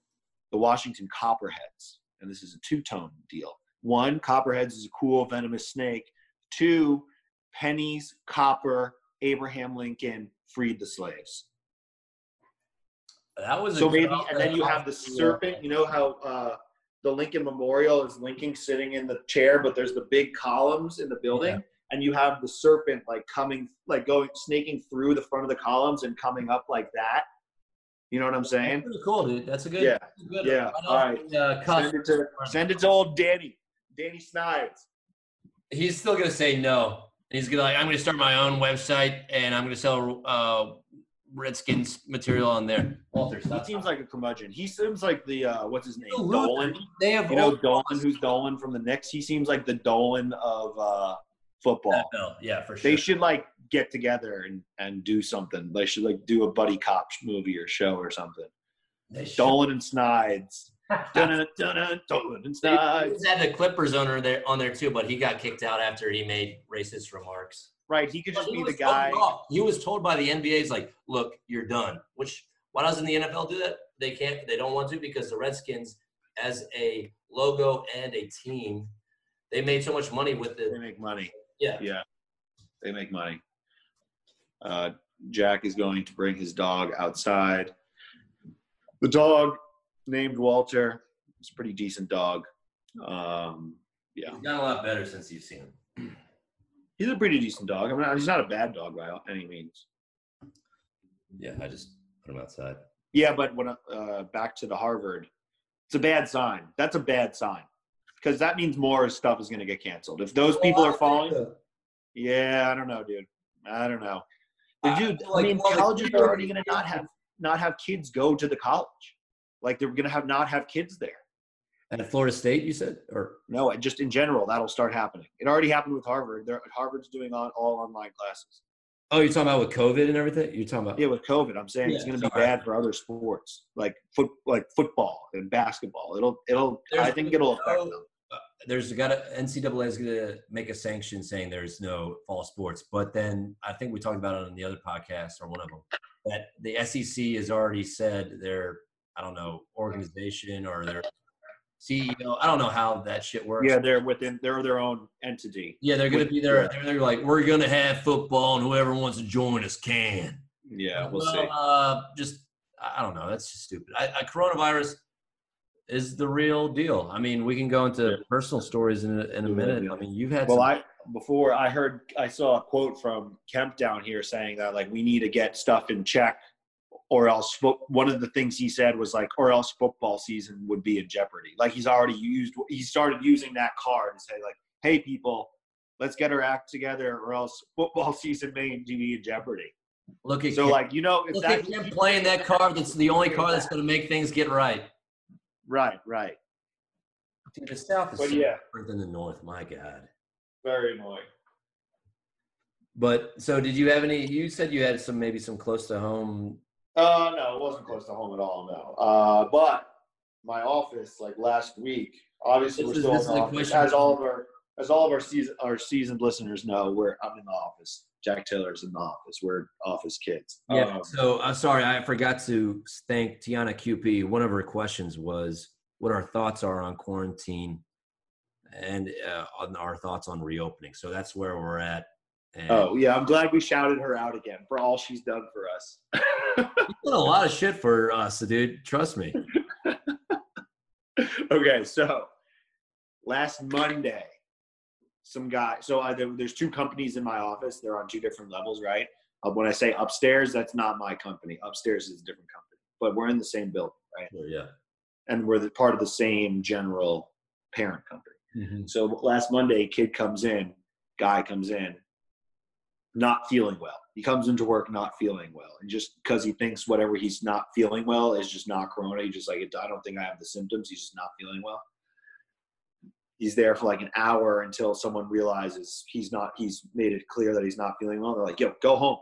the Washington Copperheads. And this is a two-tone deal. One, Copperheads is a cool venomous snake. Two, pennies, copper, Abraham Lincoln freed the slaves. That was a So maybe, and then you have the serpent. You know how uh, the Lincoln Memorial is Lincoln sitting in the chair, but there's the big columns in the building, Yeah. and you have the serpent like coming, like going, snaking through the front of the columns and coming up like that. You know what I'm saying? pretty cool, dude. That's a good. Yeah. a good Yeah. Know, All right. Uh, Send it to send it to old Danny, Danny Snides. he's still gonna say no. He's gonna like, I'm gonna start my own website and I'm gonna sell uh, Redskins material on there. Walter, He seems like a curmudgeon. He seems like the uh, what's his name. Dolan. They have You know Dolan, who's Dolan from the Knicks. He seems like the Dolan of uh, football. NFL. Yeah, for sure. they should like get together and, and do something. They should like do a buddy cop movie or show or something. They should. Dolan and Snides. Dun, dun, dun, Dolan and They Snides. had the Clippers owner there on there too, but he got kicked out after he made racist remarks. Right, he could just He be the guy. He was told by the NBA's like, "Look, you're done." Which why doesn't the NFL do that? They can't. They don't want to because the Redskins, as a logo and a team, they made so much money with it. They make money. Yeah. Yeah, they make money. Uh, Jack is going to bring his dog outside. The dog named Walter. It's a pretty decent dog. Um, yeah, He's gotten a lot better since you've seen him. He's a pretty decent dog. I mean, he's not a bad dog by any means. Yeah, I just put him outside. Yeah, but when uh, back to the Harvard, it's a bad sign. That's a bad sign because that means more stuff is going to get canceled. If those people are falling, yeah, I don't know, dude. I don't know, I dude. I like mean, all the colleges are already going to not have not have kids go to the college. Like they're going to have not have kids there. And at Florida State, you said, or No, just in general, that'll start happening. It already happened with Harvard. They're, Harvard's doing on, all online classes. oh, you're talking about with COVID and everything. You're talking about Yeah, with COVID, I'm saying it's going to be sorry. bad for other sports like foot, like football and basketball. It'll, it'll. I think it'll affect no- them. there's got to NCAA is going to make a sanction saying there's no fall sports, but then I think we talked about it on the other podcast or one of them that the SEC has already said their I don't know organization or their CEO. I don't know how that shit works. Yeah, they're within. They're their own entity. yeah, they're going to be there. yeah. They're, they're like, we're going to have football, and whoever wants to join us can. Yeah, we'll Well, see. Uh, just I don't know. That's just stupid. I, I, coronavirus. is the real deal. I mean, we can go into personal stories in a, in a minute. I mean, you've had Well, some, I before I heard I saw a quote from Kemp down here saying that like we need to get stuff in check, or else fo- one of the things he said was like, or else football season would be in jeopardy. Like he's already used, he started using that card to say like, hey people, let's get our act together, or else football season may be in jeopardy. look at So like you know, if look that at him playing that card. That's the only card that's going to make things get right. right, right, Dude, the South is But so yeah. different than the North. My God. very annoying. But so, did you have any? You said you had some, maybe some close to home. Uh, no, it wasn't close to home at all. No. Uh, but my office, like last week, obviously This we're is- still in the office. As all of our, as all of our season, our seasoned listeners know, we're I'm in the office. Jack Taylor's in the office. We're office kids. Yeah. Um, so, I'm sorry, I forgot to thank Tiana QP. One of her questions was what our thoughts are on quarantine and uh, on our thoughts on reopening. So that's where we're at. And oh yeah, I'm glad we shouted her out again for all she's done for us. Done a lot of shit for us, dude. Trust me. okay, so last Monday, some guy. So I, there, there's two companies in my office. They're on two different levels, right? Uh, when I say upstairs, that's not my company. Upstairs is a different company, but we're in the same building, right? Yeah. And we're the part of the same general parent company. So last Monday, kid comes in, guy comes in, not feeling well. He comes into work not feeling well, and just because he thinks whatever he's not feeling well is just not corona, he's just like, I don't think I have the symptoms. He's just not feeling well. He's there for like an hour until someone realizes he's not. He's made it clear that he's not feeling well. They're like, Yo, go home,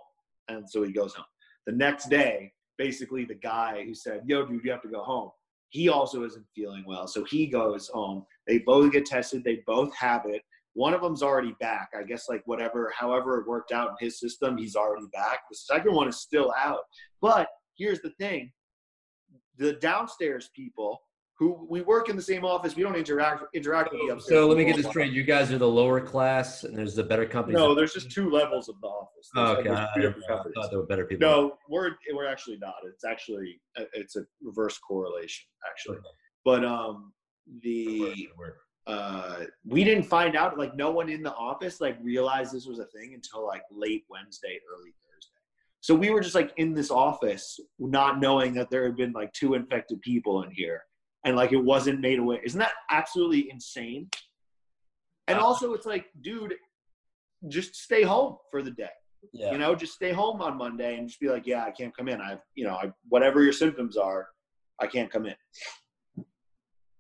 and so he goes home. The next day, basically, the guy who said, Yo, dude, you have to go home. He also isn't feeling well, so he goes home. They both get tested. They both have it. One of them's already back. I guess like whatever, however it worked out in his system, he's already back. The second one is still out. But here's the thing: the downstairs people who we work in the same office, we don't interact interact with the upstairs. So let me get this straight. You guys are the lower class, and there's the better companies. No, there's just two levels of the office. Oh, There's- okay. there's I, I thought there were better people. No, we're we're actually not. It's actually it's a reverse correlation actually. Okay. But um the uh we didn't find out like no one in the office like realized this was a thing until like late Wednesday, early Thursday. So we were just like in this office not knowing that there had been like two infected people in here and like it wasn't made aware. Isn't that absolutely insane? And Uh, also it's like, dude, just stay home for the day. Yeah. You know, just stay home on Monday and just be like, yeah, I can't come in. I've, you know, I, whatever your symptoms are, I can't come in.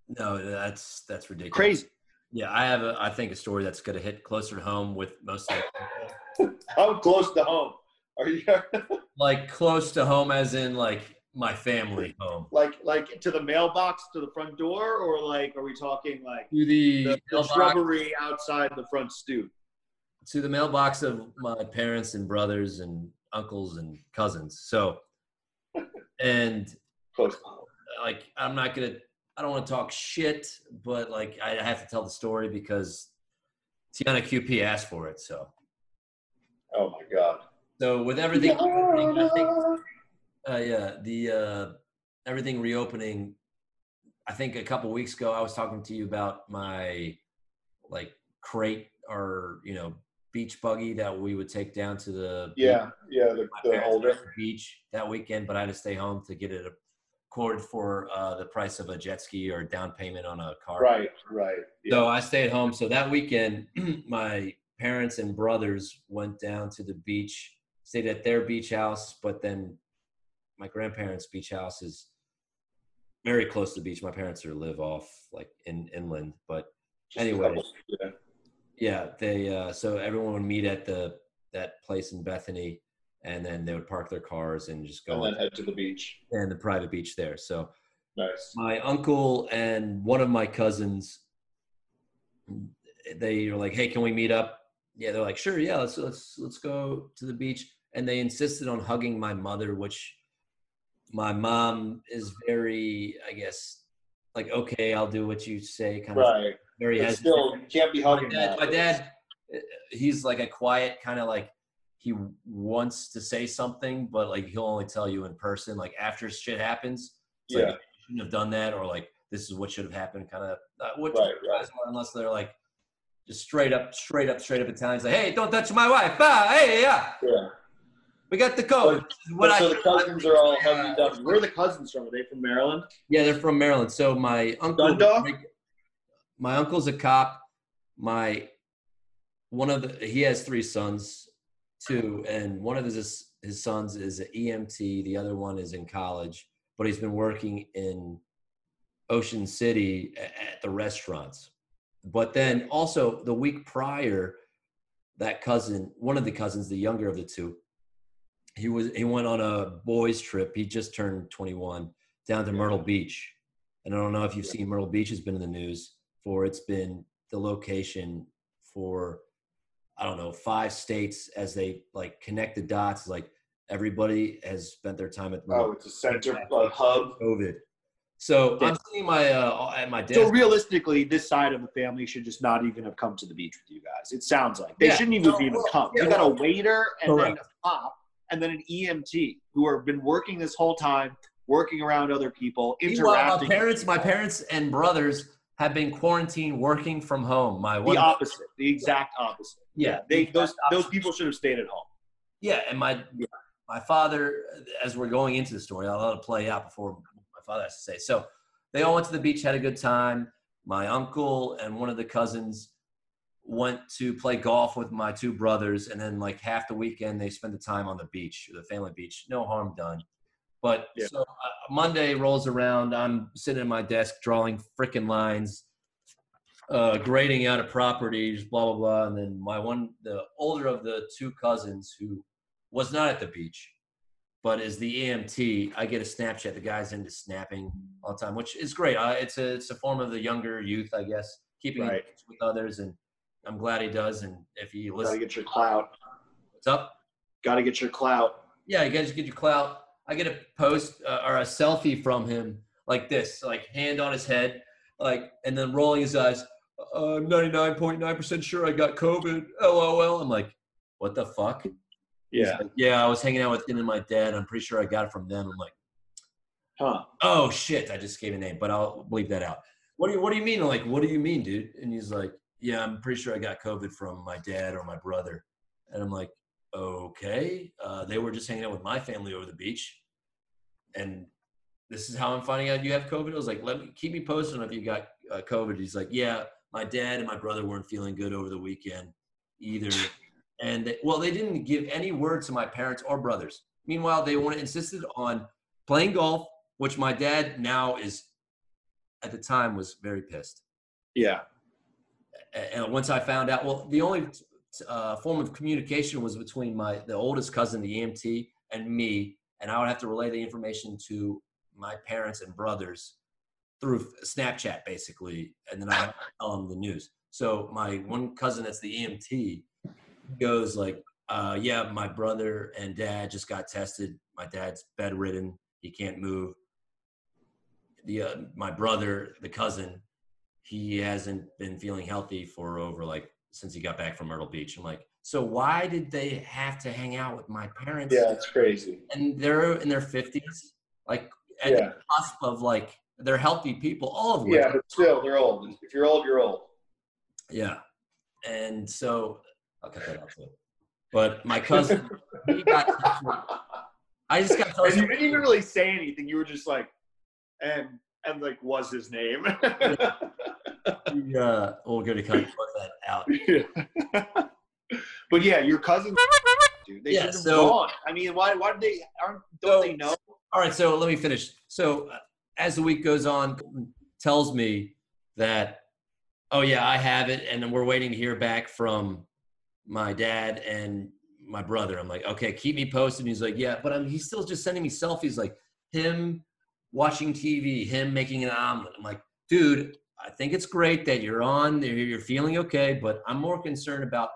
No, that's that's ridiculous. Crazy. Yeah, I have a I think a story that's going to hit closer to home with most of How close to home are you? like close to home as in like my family home. like, like to the mailbox to the front door, or like, are we talking like To the, the, the shrubbery outside the front stoop? to the mailbox of my parents and brothers and uncles and cousins. So and Close to home. like I'm not gonna I don't want to talk shit, but like I have to tell the story because Tiana QP asked for it. So Oh my god. so with everything, I think uh, yeah the uh, everything reopening. I think a couple weeks ago I was talking to you about my like crate or you know beach buggy that we would take down to the Yeah, yeah. The, the older. to the beach that weekend, but I had to stay home to get it quoted for uh, the price of a jet ski or down payment on a car. Right, right. Yeah. So I stayed home. So that weekend, my parents and brothers went down to the beach, stayed at their beach house, but then my grandparents' beach house is very close to the beach. My parents are live off like in inland, but Just anyway. couple- yeah. yeah, they uh, so everyone would meet at the that place in Bethany, and then they would park their cars and just go And then head to the beach. and the private beach there. So Nice. my uncle and one of my cousins, they were like, "Hey, can we meet up?" Yeah, they're like, "Sure, yeah, let's let's let's go to the beach." And they insisted on hugging my mother, which my mom is very, I guess, like, "Okay, I'll do what you say," kind of very still, can't be my hugging dad, that. my dad, uh, he's like a quiet kind of like he wants to say something, but like he'll only tell you in person. Like after shit happens, Yeah. like you shouldn't have done that, or like this is what should have happened, kind of. Uh, what Right, right. unless they're like just straight up, straight up, straight up Italians, like, hey, don't touch my wife. Ah, hey, yeah, Yeah. we got the code. This is what But I so the cousins are all hovey dovey. Where are the cousins from? Are they from Maryland? Yeah, they're from Maryland. So my uncle, Dundalk? my uncle's a cop. My one of the he has three sons, two, and one of his his sons is an EMT. The other one is in college, but he's been working in Ocean City at the restaurants. But then also the week prior, that cousin, one of the cousins, the younger of the two, he was he went on a boys trip. He just turned 21 down to Myrtle Beach. And I don't know if you've seen Myrtle Beach has been in the news for it's been the location for I don't know five states as they like connect the dots. Like everybody has spent their time at Oh, it's a center uh, hub. COVID. So Yeah. I'm seeing my uh, at my desk. So realistically, this side of the family should just not even have come to the beach with you guys. It sounds like they Yeah. shouldn't even No, even well, come. yeah, you got a waiter and then Correct. a cop and then an EMT who have been working this whole time, working around other people, Meanwhile, interacting. my parents, my parents and brothers have been quarantined, working from home. My the opposite, the exact opposite. yeah, They the those exact those people should have stayed at home. Yeah, and my my father, as we're going into the story, I'll let it play out before my father has to say. So they all went to the beach, had a good time. My uncle and one of the cousins went to play golf with my two brothers, and then like half the weekend they spent the time on the beach, the family beach. No harm done. But Yeah. so uh, Monday rolls around, I'm sitting at my desk drawing freaking lines, uh, grading out of properties, blah blah blah, and then my one, the older of the two cousins who was not at the beach, but is the EMT. I get a Snapchat. The guy's into snapping all the time, which is great. Uh, it's a it's a form of the younger youth, I guess, keeping in Right. touch with others, and I'm glad he does. And if he Got to get your clout. what's up? Got to get your clout. Yeah, you guys get your clout. I get a post uh, or a selfie from him like this, like hand on his head, like, and then rolling his eyes. Uh, I'm 99.9% sure I got COVID. LOL. I'm like, what the fuck? Yeah. like, yeah, I was hanging out with him and my dad. I'm pretty sure I got it from them. I'm like, Huh. oh shit, I just gave a name, but I'll bleep that out. What do you What do you mean? I'm like, what do you mean, dude? And he's like, yeah, I'm pretty sure I got COVID from my dad or my brother. And I'm like, okay. Uh, they were just hanging out with my family over the beach, and this is how I'm finding out you have COVID. I was like, let me keep me posted on if you got uh, COVID. He's like, yeah, my dad and my brother weren't feeling good over the weekend either. And they, well, they didn't give any word to my parents or brothers. Meanwhile, they wanted insisted on playing golf, which my dad now is at the time was very pissed. Yeah. And once I found out, well, the only uh, form of communication was between my the oldest cousin, the EMT, and me, and I would have to relay the information to my parents and brothers through Snapchat, basically, and then I tell them the news. So my one cousin, that's the EMT, goes like, uh, "Yeah, my brother and dad just got tested. My dad's bedridden; he can't move. The uh, my brother, the cousin, he hasn't been feeling healthy for over like since he got back from Myrtle Beach. I'm like, so why did they have to hang out with my parents? Yeah, it's crazy. And they're in their fifties, like at Yeah. the cusp of like they're healthy people, all of them. Yeah, but still, they're old. If you're old, you're old. Yeah. And so I'll cut that out too. But my cousin, he got I just got And you didn't even really say anything. You were just like, and and like, was his name? Uh, we're gonna cut that out. but yeah, your cousin, dude. They Yeah, should have so- gone. I mean, why? Why did they? Aren't don't So- they know? All right, so let me finish. So uh, as the week goes on, tells me that, oh yeah, I have it, and then we're waiting to hear back from my dad and my brother. I'm like, okay, keep me posted. And he's like, yeah, but I'm, he's still just sending me selfies, like him watching TV, him making an omelet. I'm like, dude, I think it's great that you're on, you're you're feeling okay, but I'm more concerned about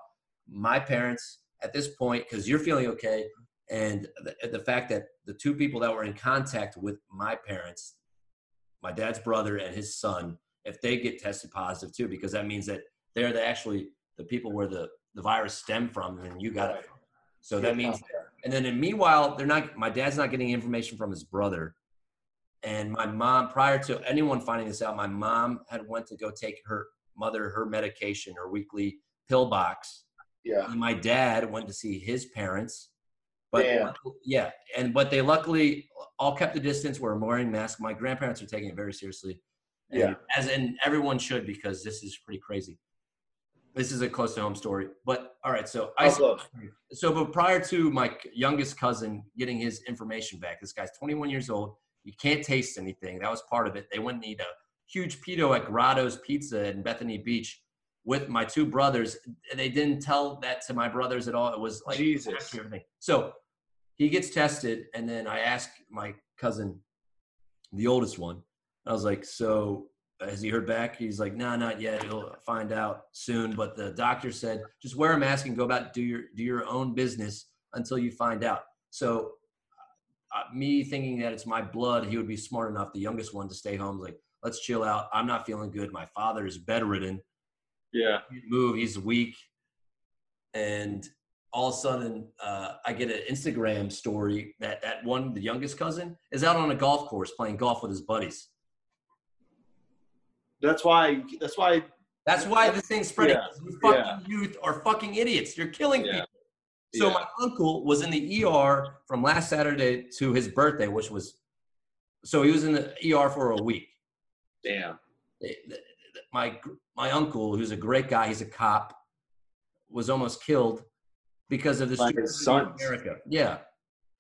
my parents at this point because you're feeling okay and the, the fact that the two people that were in contact with my parents my dad's brother and his son if they get tested positive too because that means that they're the actually the people where the the virus stemmed from and you got it so that means and then in meanwhile they're not my dad's not getting information from his brother And my mom, prior to anyone finding this out, my mom had went to go take her mother her medication, her weekly pill box. Yeah. And my dad went to see his parents. But Damn. yeah, and but they luckily all kept the distance. Were wearing masks. My grandparents are taking it very seriously. And Yeah. as and everyone should because this is pretty crazy. This is a close to home story. But all right, so I oh, close? so but prior to my youngest cousin getting his information back, this guy's 21 years old. You can't taste anything. That was part of it. They went and eat a huge pito at Grotto's Pizza in Bethany Beach with my two brothers. And they didn't tell that to my brothers at all. It was like Jesus. everything. So he gets tested, and then I ask my cousin, the oldest one, I was like, "So has he heard back?" He's like, "No, not yet. He'll find out soon." But the doctor said, "Just wear a mask and go about do your do your own business until you find out." So uh, me thinking that it's my blood, he would be smart enough, the youngest one, to stay home. Like, let's chill out. I'm not feeling good. My father is bedridden Yeah. move. He's weak, and all of a sudden, uh, I get an Instagram story that that one, the youngest cousin, is out on a golf course playing golf with his buddies. That's why. That's why. That's why this thing's spreading. Yeah, You fucking yeah. youth are fucking idiots. You're killing Yeah, people. So yeah. my uncle was in the ER from last Saturday to his birthday, which was so he was in the ER for a week. Damn. They- th- th- my my uncle, who's a great guy, he's a cop, was almost killed because of this Like his sons. America. Yeah,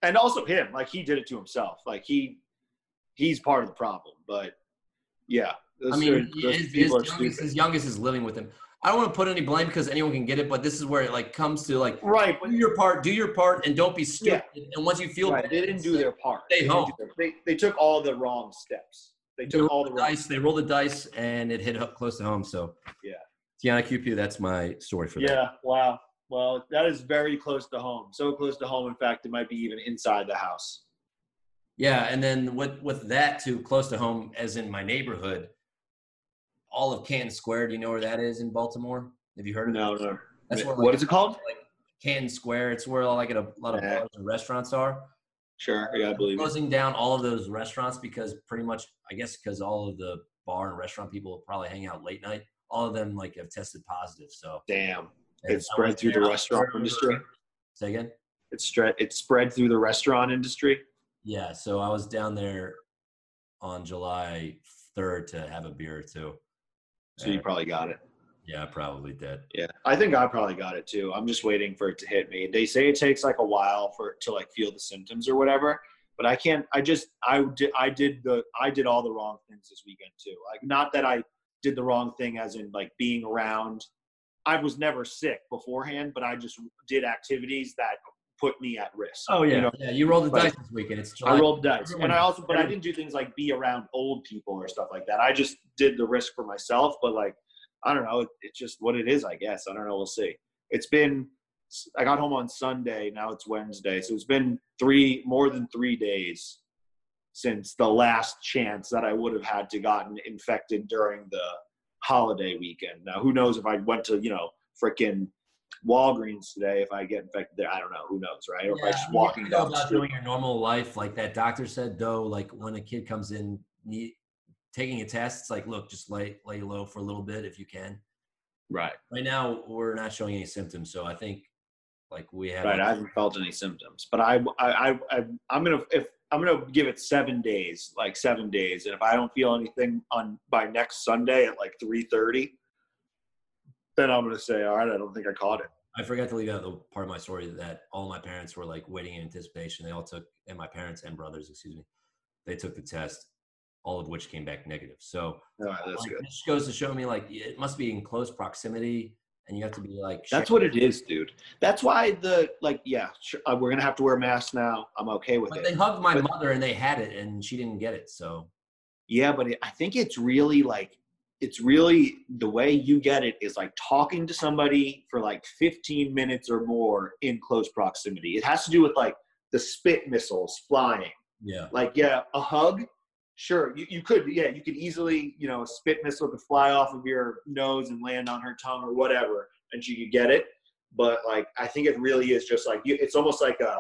And also him. Like he did it to himself. Like he, he's part of the problem. But yeah. I mean, his, his youngest, his youngest is living with him. I don't want to put any blame because anyone can get it, but this is where it like comes to like Right. Do your part, do your part, and don't be stupid. And once you feel right, bad, they didn't do their part. Stay They home. their- They, they took all the wrong steps. They they took all rolled the the dice. They rolled the dice, and it hit up close to home. So Yeah. Tiana QP, that's my story for that. Yeah. Wow. Well, that is very close to home. So close to home. In fact, it might be even inside the house. Yeah, and then with with that too close to home, as in my neighborhood, all of Canton Square. Do you know where that is in Baltimore? Have you heard of No, it? no. That's where, like, is it called? Canton Square. It's where like a lot of bars and restaurants are. Sure. Yeah, I believe it. Closing down all of those restaurants because pretty much, I guess, because all of the bar and restaurant people probably hang out late night. All of them like have tested positive. So Damn. it spread through the restaurant industry. Say again. It stre- It's spread through the restaurant industry. Yeah, so I was down there on July 3rd to have a beer or two. So you probably got it. yeah, I probably did. Yeah, I think I probably got it too. I'm just waiting for it to hit me. They say it takes like a while for it to like feel the symptoms or whatever, but I can't. I just I did I did the I did all the wrong things this weekend too. Like not that I did the wrong thing as in like being around. I was never sick beforehand, but I just did activities that put me at risk. Oh yeah, You know, yeah. You rolled the Right. dice this weekend. It's July. I rolled the dice, and I also, but I didn't do things like be around old people or stuff like that. I just did the risk for myself. But like, I don't know. It, it's just what it is, I guess. I don't know. We'll see. It's been. I got home on Sunday. Now it's Wednesday, so it's been three more than three days since the last chance that I would have had to gotten infected during the holiday weekend. Now, who knows if I went to you know frickin' Walgreens today if I get infected there. I don't know. Who knows, right? Or if I Yeah, just I you walking can down the about street. doing your normal life, like that doctor said. Though, like when a kid comes in, need, taking a test, it's like, look, just lay lay low for a little bit if you can. Right. Right now, we're not showing any symptoms, so I think like we have. Right, I haven't felt any symptoms, but I, I, I, I I'm gonna if I'm gonna give it seven days, like seven days, and if I don't feel anything on by next Sunday at like three thirty, then I'm gonna say, all right, I don't think I caught it. I forgot to leave out the part of my story that all my parents were like waiting in anticipation. They all took, and my parents and brothers, excuse me, they took the test, all of which came back negative. So that's like, good. it just goes to show me like it must be in close proximity, and you have to be like. That's what it is, dude. That's why the like, yeah, sure, uh, we're gonna have to wear masks now. I'm okay with But it. they hugged my But- mother and they had it, and she didn't get it. So Yeah, but it, I think it's really like it's really the way you get it is like talking to somebody for like 15 minutes or more in close proximity. It has to do with like the spit missiles flying. yeah, Like, yeah, a hug, sure, you, you could, yeah, you could easily, you know, a spit missile could fly off of your nose and land on her tongue or whatever, and she could get it. But like, I think it really is just like you, it's almost like a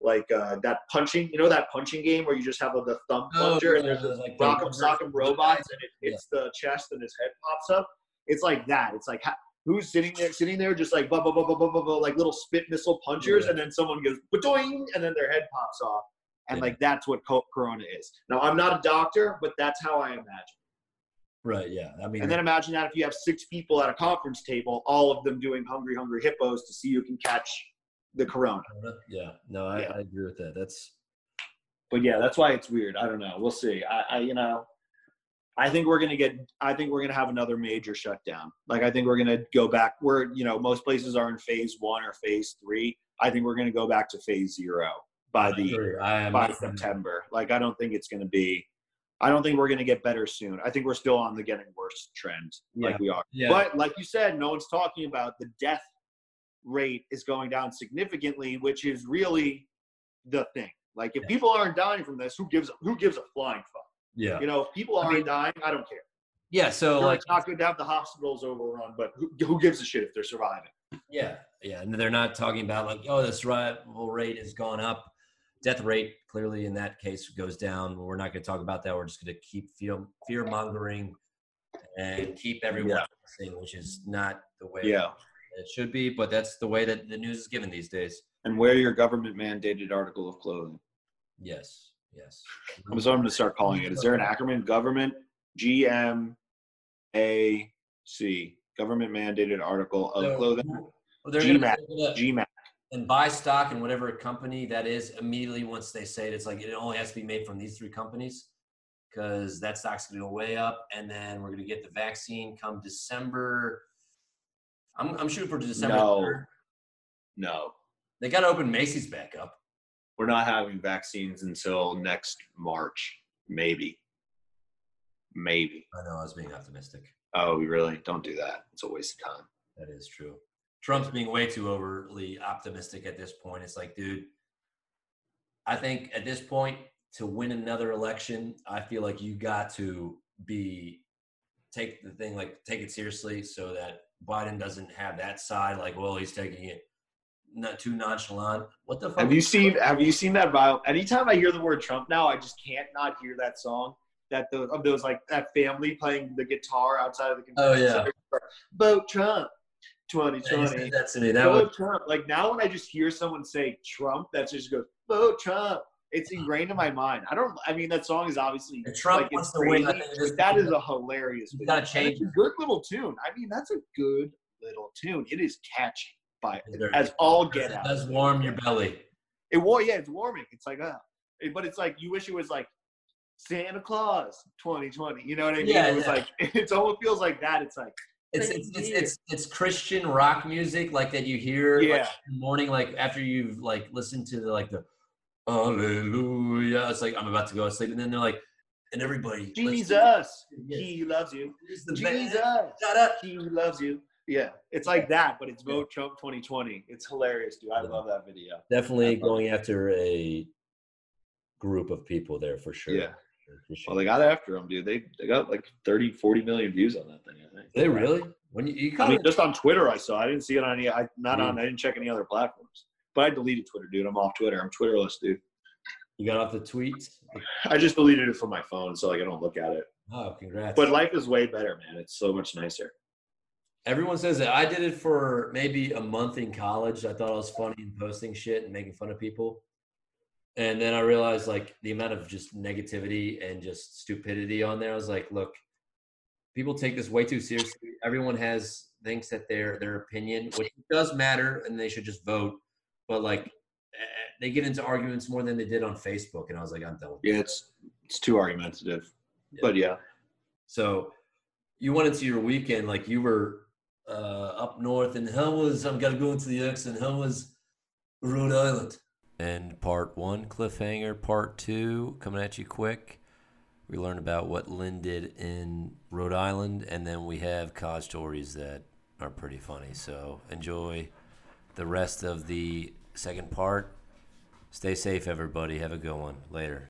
like uh, that punching. You know that punching game where you just have the thumb Oh, and there's the like rock'em sock'em robots and it Yeah. hits the chest and his head pops up. It's like that. It's like ha- who's sitting there, sitting there, just like blah blah blah blah blah blah, blah like little spit missile punchers, Yeah. and then someone goes doing, and then their head pops off, and Yeah. like that's what Corona is. Now I'm not a doctor, but that's how I imagine. Right. Yeah. I mean, And then imagine that if you have six people at a conference table, all of them doing hungry, hungry hippos to see who can catch the corona. yeah. No, I, Yeah. I agree with that. That's But yeah, that's why it's weird. I don't know. We'll see. I, I you know, I think we're gonna get. I think we're gonna have another major shutdown. Like I think we're gonna go back. We're you know most places are in phase one or phase three. I think we're gonna go back to phase zero by the. By September. Like I don't think it's gonna be. I don't think we're gonna get better soon. I think we're still on the getting worse trend, Yeah. like we are. Yeah. But like you said, no one's talking about the death rate is going down significantly, which is really the thing. Like if Yeah. people aren't dying from this, who gives who gives a flying fuck? yeah. You know, if people aren't mean- dying, I don't care. Yeah. So Sure, like, it's not good to have the hospitals overrun, but who, who gives a shit if they're surviving? yeah, yeah, and they're not talking about like, oh, the survival rate has gone up. Death rate clearly in that case goes down. We're not going to talk about that. We're just going to keep fear fear mongering and keep everyone Yeah. which is not the way Yeah, it should be. But that's the way that the news is given these days. and wear your government mandated article of clothing. Yes. Yes. That's what I'm going to start calling it. Is there an Ackerman Government G M A C. Government mandated article of So- clothing. They're GMAC. gonna- GMAC. and buy stock in whatever company that is immediately once they say it, it's like it only has to be made from these three companies because that stock's going to go way up and then we're going to get the vaccine come december i'm, I'm shooting for december No. 3rd. No, they got to open macy's back up we're not having vaccines until next March, maybe. Maybe. i know i was being optimistic Oh, we really don't do that. It's a waste of time. that is true trump's being way too overly optimistic at this point it's like dude i think at this point to win another election i feel like you got to be take the thing like take it seriously so that biden doesn't have that side like well he's taking it not too nonchalant what the fuck Have you seen Have you seen that vibe? Anytime I hear the word Trump now, I just can't not hear that song. That the of those like that family playing the guitar outside of the Oh, yeah. Vote Trump, 2020. Yeah, you twenty. said that to me that Vote was Trump. Like now, when I just hear someone say Trump, that just goes vote Trump. It's ingrained in my mind. I don't. I mean, that song is obviously If Trump like, wants to win, I crazy, think but that is a hilarious. You video. gotta change It's a good little tune. I mean, that's a good little tune. It is catchy by It's very- as all get it out. does warm your belly It war, yeah, it's warming. It's like ah, It- but it's like you wish it was like Santa Claus 2020. You know what I mean? Yeah, it was yeah. like it almost feels like that. It's like it's it's, it's it's it's Christian rock music like that you hear like, Yeah. in the morning like after you've like listened to the like the Hallelujah. It's like I'm about to go to sleep, and then they're like, and everybody Jesus, he loves you. He's the best. Jesus, Shut up. he loves you. Yeah, it's like that, but it's vote Trump 2020. It's hilarious, dude. I Yeah. love that video. Definitely going after a group of people there for sure. Yeah. For sure. Well, they got after him, dude. They they got like 30, 40 million views on that thing. I think. they really? When you, you I mean, just on Twitter, I saw. I didn't see it on any. I not Yeah. on. I didn't check any other platforms. But I deleted Twitter, dude. I'm off Twitter. I'm Twitterless, dude. you got off the tweets. I just deleted it from my phone, so like I don't look at it. Oh, congrats! But life is way better, man. It's so much nicer. Everyone says that. I did it for maybe a month in college. I thought I was funny and posting shit and making fun of people. And then I realized like the amount of just negativity and just stupidity on there. I was like, look, people take this way too seriously. Everyone has thinks that their their opinion, which does matter, and they should just vote. But like, they get into arguments more than they did on Facebook, and I was like, I'm done. With Yeah, it's it's too argumentative. But yeah, So you went into your weekend like you were uh, up north, and how was I'm gonna go into the X, and how was Rhode Island? And part one cliffhanger, part two coming at you quick. We learned about what Lin did in Rhode Island, and then we have college stories that are pretty funny. So enjoy the rest of the second part. Stay safe, everybody. Have a good one. Later.